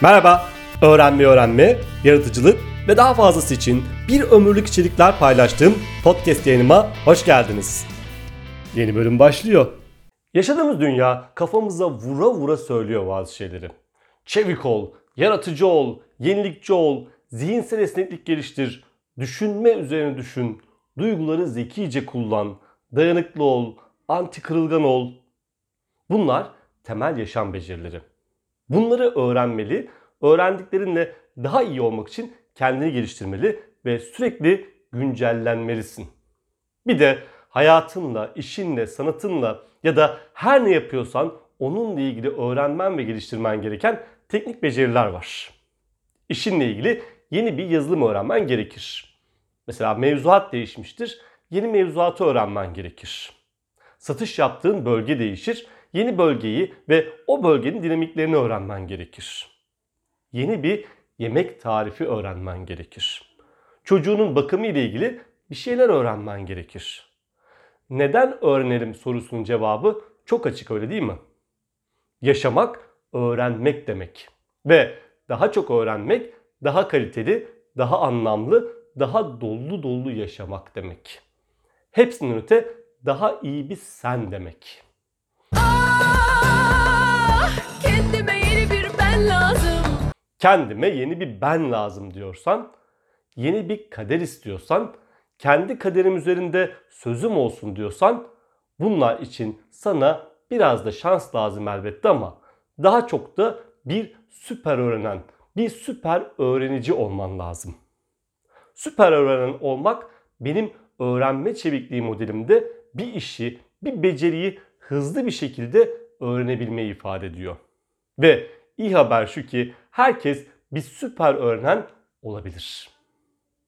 Merhaba, öğrenme öğrenme, yaratıcılık ve daha fazlası için bir ömürlük içerikler paylaştığım podcast yayınıma hoş geldiniz. Yeni bölüm başlıyor. Yaşadığımız dünya kafamıza vura vura söylüyor bazı şeyleri. Çevik ol, yaratıcı ol, yenilikçi ol, zihinsel esneklik geliştir, düşünme üzerine düşün, duyguları zekice kullan, dayanıklı ol, anti kırılgan ol. Bunlar temel yaşam becerileri. Bunları öğrenmeli, öğrendiklerinle daha iyi olmak için kendini geliştirmeli ve sürekli güncellenmelisin. Bir de hayatınla, işinle, sanatınla ya da her ne yapıyorsan onunla ilgili öğrenmen ve geliştirmen gereken teknik beceriler var. İşinle ilgili yeni bir yazılım öğrenmen gerekir. Mesela mevzuat değişmiştir, yeni mevzuatı öğrenmen gerekir. Satış yaptığın bölge değişir, yeni bölgeyi ve o bölgenin dinamiklerini öğrenmen gerekir. Yeni bir yemek tarifi öğrenmen gerekir. Çocuğunun bakımı ile ilgili bir şeyler öğrenmen gerekir. Neden öğrenelim sorusunun cevabı çok açık öyle değil mi? Yaşamak öğrenmek demek. Ve daha çok öğrenmek daha kaliteli, daha anlamlı, daha dolu dolu yaşamak demek. Hepsinden öte daha iyi bir sen demek. Kendime yeni bir ben lazım. kendime yeni bir ben lazım diyorsan, yeni bir kader istiyorsan, kendi kaderim üzerinde sözüm olsun diyorsan bunlar için sana biraz da şans lazım elbette ama daha çok da bir süper öğrenen, bir süper öğrenici olman lazım. Süper öğrenen olmak benim öğrenme çevikliği modelimde bir işi, bir beceriyi hızlı bir şekilde öğrenebilmeyi ifade ediyor. Ve iyi haber şu ki herkes bir süper öğrenen olabilir.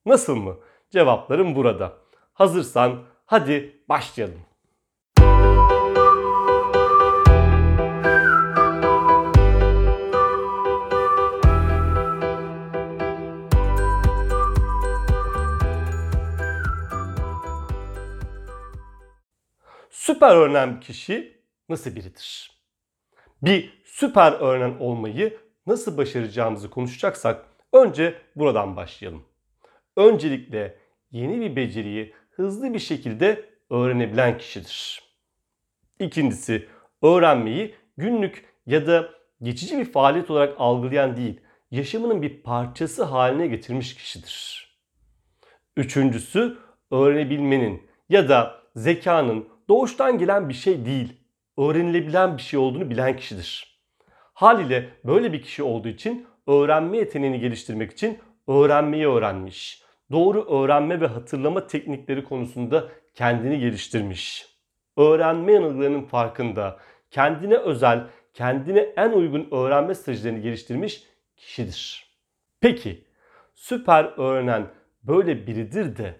Nasıl mı? Cevaplarım burada. Hazırsan hadi başlayalım. Süper öğrenen kişi nasıl biridir? Bir süper öğrenen olmayı nasıl başaracağımızı konuşacaksak önce buradan başlayalım. Öncelikle yeni bir beceriyi hızlı bir şekilde öğrenebilen kişidir. İkincisi öğrenmeyi günlük ya da geçici bir faaliyet olarak algılayan değil, yaşamının bir parçası haline getirmiş kişidir. Üçüncüsü öğrenebilmenin ya da zekanın doğuştan gelen bir şey değil, öğrenilebilen bir şey olduğunu bilen kişidir. Haliyle böyle bir kişi olduğu için öğrenme yeteneğini geliştirmek için öğrenmeyi öğrenmiş. Doğru öğrenme ve hatırlama teknikleri konusunda kendini geliştirmiş. Öğrenme yanılgılarının farkında, kendine özel, kendine en uygun öğrenme stratejilerini geliştirmiş kişidir. Peki süper öğrenen böyle biridir de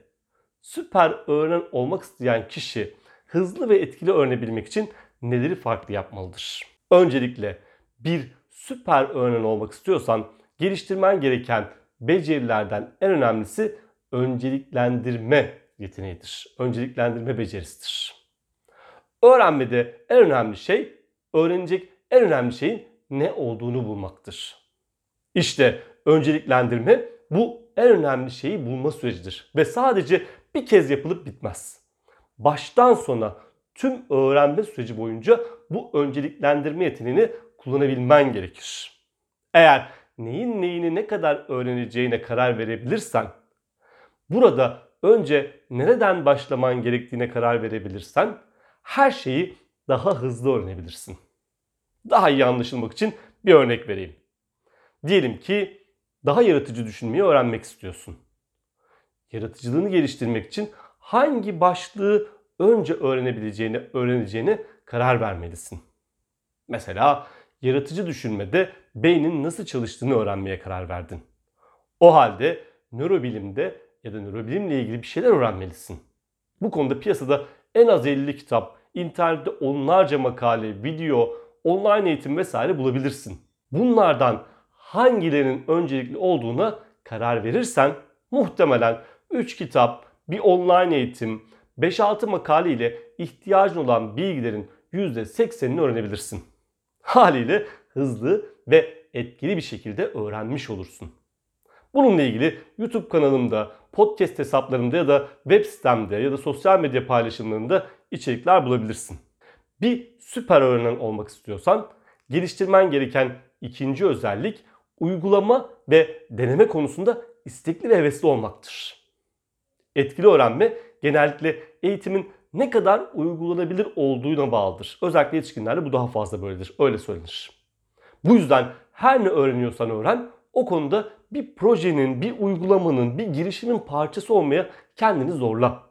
süper öğrenen olmak isteyen kişi hızlı ve etkili öğrenebilmek için neleri farklı yapmalıdır? Öncelikle bir süper öğrenen olmak istiyorsan geliştirmen gereken becerilerden en önemlisi önceliklendirme yeteneğidir. Önceliklendirme becerisidir. Öğrenmede en önemli şey öğrenecek en önemli şeyin ne olduğunu bulmaktır. İşte önceliklendirme bu en önemli şeyi bulma sürecidir ve sadece bir kez yapılıp bitmez. Baştan sona tüm öğrenme süreci boyunca bu önceliklendirme yeteneğini kullanabilmen gerekir. Eğer neyin neyini ne kadar öğreneceğine karar verebilirsen, burada önce nereden başlaman gerektiğine karar verebilirsen, her şeyi daha hızlı öğrenebilirsin. Daha iyi anlaşılmak için bir örnek vereyim. Diyelim ki daha yaratıcı düşünmeyi öğrenmek istiyorsun. Yaratıcılığını geliştirmek için hangi başlığı önce öğrenebileceğini, öğreneceğine karar vermelisin. Mesela yaratıcı düşünmede beynin nasıl çalıştığını öğrenmeye karar verdin. O halde nörobilimde ya da nörobilimle ilgili bir şeyler öğrenmelisin. Bu konuda piyasada en az 50 kitap, internette onlarca makale, video, online eğitim vesaire bulabilirsin. Bunlardan hangilerinin öncelikli olduğuna karar verirsen muhtemelen 3 kitap, bir online eğitim, 5-6 makale ile ihtiyacın olan bilgilerin %80'ini öğrenebilirsin. Haliyle hızlı ve etkili bir şekilde öğrenmiş olursun. Bununla ilgili YouTube kanalımda, podcast hesaplarımda ya da web sitemde ya da sosyal medya paylaşımlarında içerikler bulabilirsin. Bir süper öğrenen olmak istiyorsan geliştirmen gereken ikinci özellik uygulama ve deneme konusunda istekli ve hevesli olmaktır. Etkili öğrenme genellikle eğitimin ne kadar uygulanabilir olduğuna bağlıdır. Özellikle yetişkinlerde bu daha fazla böyledir. Öyle söylenir. Bu yüzden her ne öğreniyorsan öğren o konuda bir projenin, bir uygulamanın, bir girişimin parçası olmaya kendini zorla.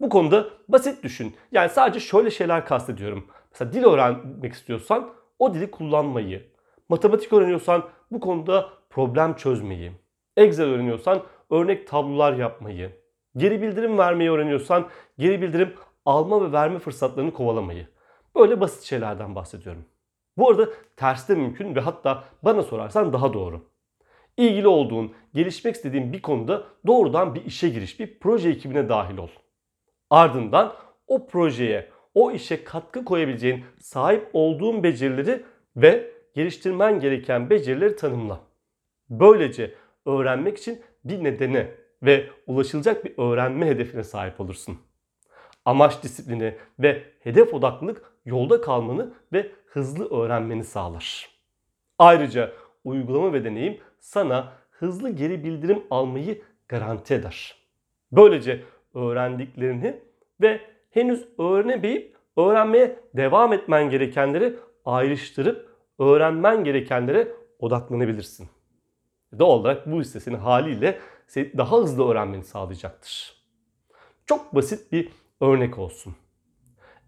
Bu konuda basit düşün. Yani sadece şöyle şeyler kastediyorum. Mesela dil öğrenmek istiyorsan o dili kullanmayı. Matematik öğreniyorsan bu konuda problem çözmeyi. Excel öğreniyorsan örnek tablolar yapmayı. Geri bildirim vermeyi öğreniyorsan geri bildirim alma ve verme fırsatlarını kovalamayı. Böyle basit şeylerden bahsediyorum. Bu arada tersi de mümkün ve hatta bana sorarsan daha doğru. İlgili olduğun, gelişmek istediğin bir konuda doğrudan bir işe giriş, bir proje ekibine dahil ol. Ardından o projeye, o işe katkı koyabileceğin sahip olduğun becerileri ve geliştirmen gereken becerileri tanımla. Böylece öğrenmek için bir nedene ve ulaşılacak bir öğrenme hedefine sahip olursun. Amaç disiplini ve hedef odaklılık yolda kalmanı ve hızlı öğrenmeni sağlar. Ayrıca uygulama ve deneyim sana hızlı geri bildirim almayı garanti eder. Böylece öğrendiklerini ve henüz öğrenemeyip öğrenmeye devam etmen gerekenleri ayrıştırıp öğrenmen gerekenlere odaklanabilirsin. Doğal olarak bu ise senin haliyle daha hızlı öğrenmeni sağlayacaktır. Çok basit bir örnek olsun.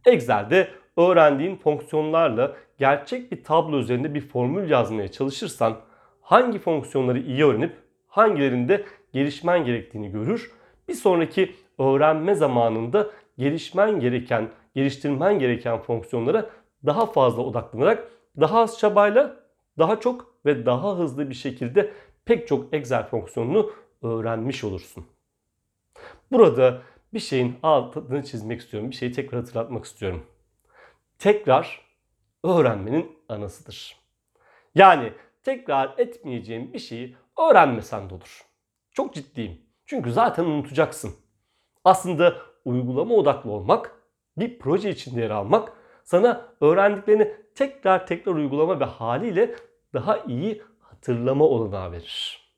Excel'de öğrendiğin fonksiyonlarla gerçek bir tablo üzerinde bir formül yazmaya çalışırsan hangi fonksiyonları iyi öğrenip hangilerinde gelişmen gerektiğini görür. Bir sonraki öğrenme zamanında gelişmen gereken, geliştirmen gereken fonksiyonlara daha fazla odaklanarak daha az çabayla daha çok ve daha hızlı bir şekilde pek çok Excel fonksiyonunu öğrenmiş olursun. Burada bir şeyin altını çizmek istiyorum. Bir şeyi tekrar hatırlatmak istiyorum. Tekrar öğrenmenin anasıdır. Yani tekrar etmeyeceğin bir şeyi öğrenmesen de olur. Çok ciddiyim. Çünkü zaten unutacaksın. Aslında uygulama odaklı olmak, bir proje içinde yer almak sana öğrendiklerini tekrar tekrar uygulama ve haliyle daha iyi hatırlama olanağı verir.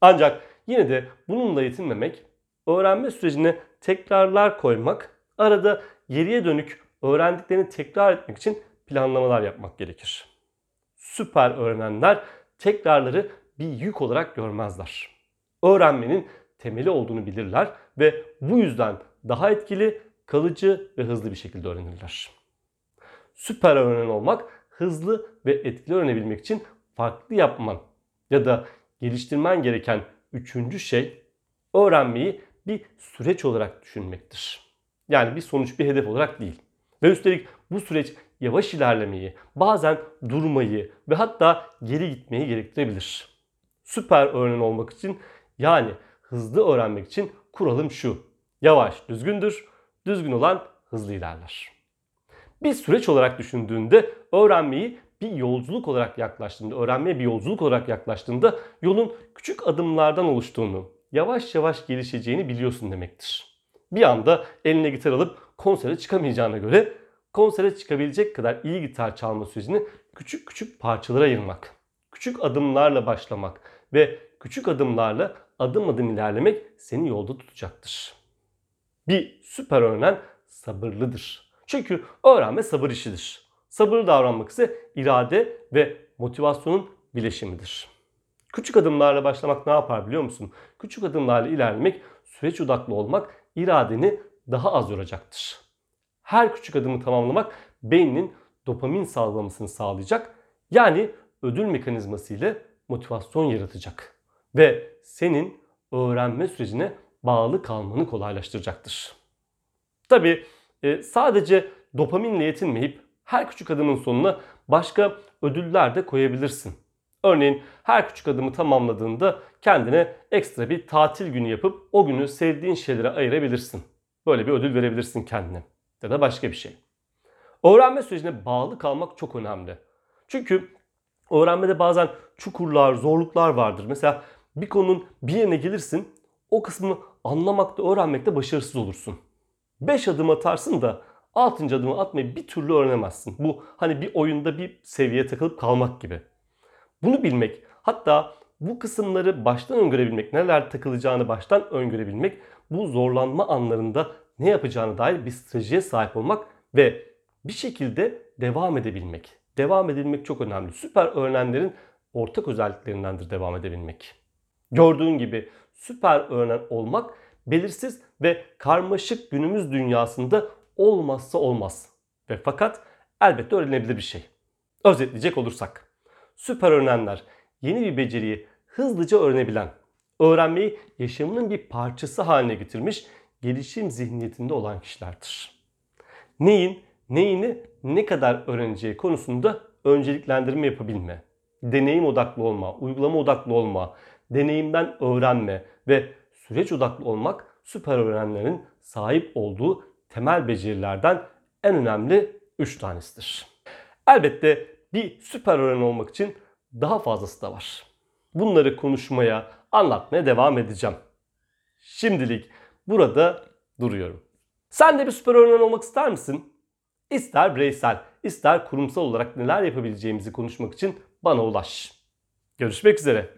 Ancak yine de bununla yetinmemek, öğrenme sürecine tekrarlar koymak, arada geriye dönük öğrendiklerini tekrar etmek için planlamalar yapmak gerekir. Süper öğrenenler tekrarları bir yük olarak görmezler. Öğrenmenin temeli olduğunu bilirler ve bu yüzden daha etkili, kalıcı ve hızlı bir şekilde öğrenirler. Süper öğrenen olmak hızlı ve etkili öğrenebilmek için farklı yapman ya da geliştirmen gereken üçüncü şey öğrenmeyi bir süreç olarak düşünmektir. Yani bir sonuç, bir hedef olarak değil. Ve üstelik bu süreç yavaş ilerlemeyi, bazen durmayı ve hatta geri gitmeyi gerektirebilir. Süper öğrenen olmak için yani hızlı öğrenmek için kuralım şu. Yavaş düzgündür, düzgün olan hızlı ilerler. Bir süreç olarak düşündüğünde öğrenmeyi bir yolculuk olarak yaklaştığında, öğrenmeye bir yolculuk olarak yaklaştığında yolun küçük adımlardan oluştuğunu, yavaş yavaş gelişeceğini biliyorsun demektir. Bir anda eline gitar alıp konsere çıkamayacağına göre konsere çıkabilecek kadar iyi gitar çalma sürecini küçük küçük parçalara ayırmak, küçük adımlarla başlamak ve küçük adımlarla adım adım ilerlemek seni yolda tutacaktır. Bir süper öğrenen sabırlıdır. Çünkü öğrenme sabır işidir. Sabırlı davranmak ise irade ve motivasyonun bileşimidir. Küçük adımlarla başlamak ne yapar biliyor musun? Küçük adımlarla ilerlemek, süreç odaklı olmak iradeni daha az yoracaktır. Her küçük adımı tamamlamak beynin dopamin salgılamasını sağlayacak. Yani ödül mekanizması ile motivasyon yaratacak. Ve senin öğrenme sürecine bağlı kalmanı kolaylaştıracaktır. Tabi sadece dopaminle yetinmeyip her küçük adımın sonuna başka ödüller de koyabilirsin. Örneğin her küçük adımı tamamladığında kendine ekstra bir tatil günü yapıp o günü sevdiğin şeylere ayırabilirsin. Böyle bir ödül verebilirsin kendine. Ya da başka bir şey. Öğrenme sürecine bağlı kalmak çok önemli. Çünkü Öğrenmede bazen çukurlar, zorluklar vardır. Mesela bir konunun bir yerine gelirsin, o kısmını anlamakta, öğrenmekte başarısız olursun. 5 adım atarsın da 6. adımı atmayı bir türlü öğrenemezsin. Bu hani bir oyunda bir seviyeye takılıp kalmak gibi. Bunu bilmek, hatta bu kısımları baştan öngörebilmek, neler takılacağını baştan öngörebilmek, bu zorlanma anlarında ne yapacağına dair bir stratejiye sahip olmak ve bir şekilde devam edebilmek. Devam edebilmek çok önemli. Süper öğrenenlerin ortak özelliklerindendir devam edebilmek. Gördüğün gibi süper öğrenen olmak belirsiz ve karmaşık günümüz dünyasında olmazsa olmaz. Ve fakat elbette öğrenebilir bir şey. Özetleyecek olursak, süper öğrenenler yeni bir beceriyi hızlıca öğrenebilen, öğrenmeyi yaşamının bir parçası haline getirmiş, gelişim zihniyetinde olan kişilerdir. Neyin, neyini ne kadar öğreneceği konusunda önceliklendirme yapabilme, deneyim odaklı olma, uygulama odaklı olma, deneyimden öğrenme ve süreç odaklı olmak süper öğrenenlerin sahip olduğu temel becerilerden en önemli 3 tanesidir. Elbette bir süper öğrenen olmak için daha fazlası da var. Bunları konuşmaya, anlatmaya devam edeceğim. Şimdilik burada duruyorum. Sen de bir süper öğrenen olmak ister misin? İster bireysel, ister kurumsal olarak neler yapabileceğimizi konuşmak için bana ulaş. Görüşmek üzere.